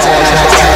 Yeah.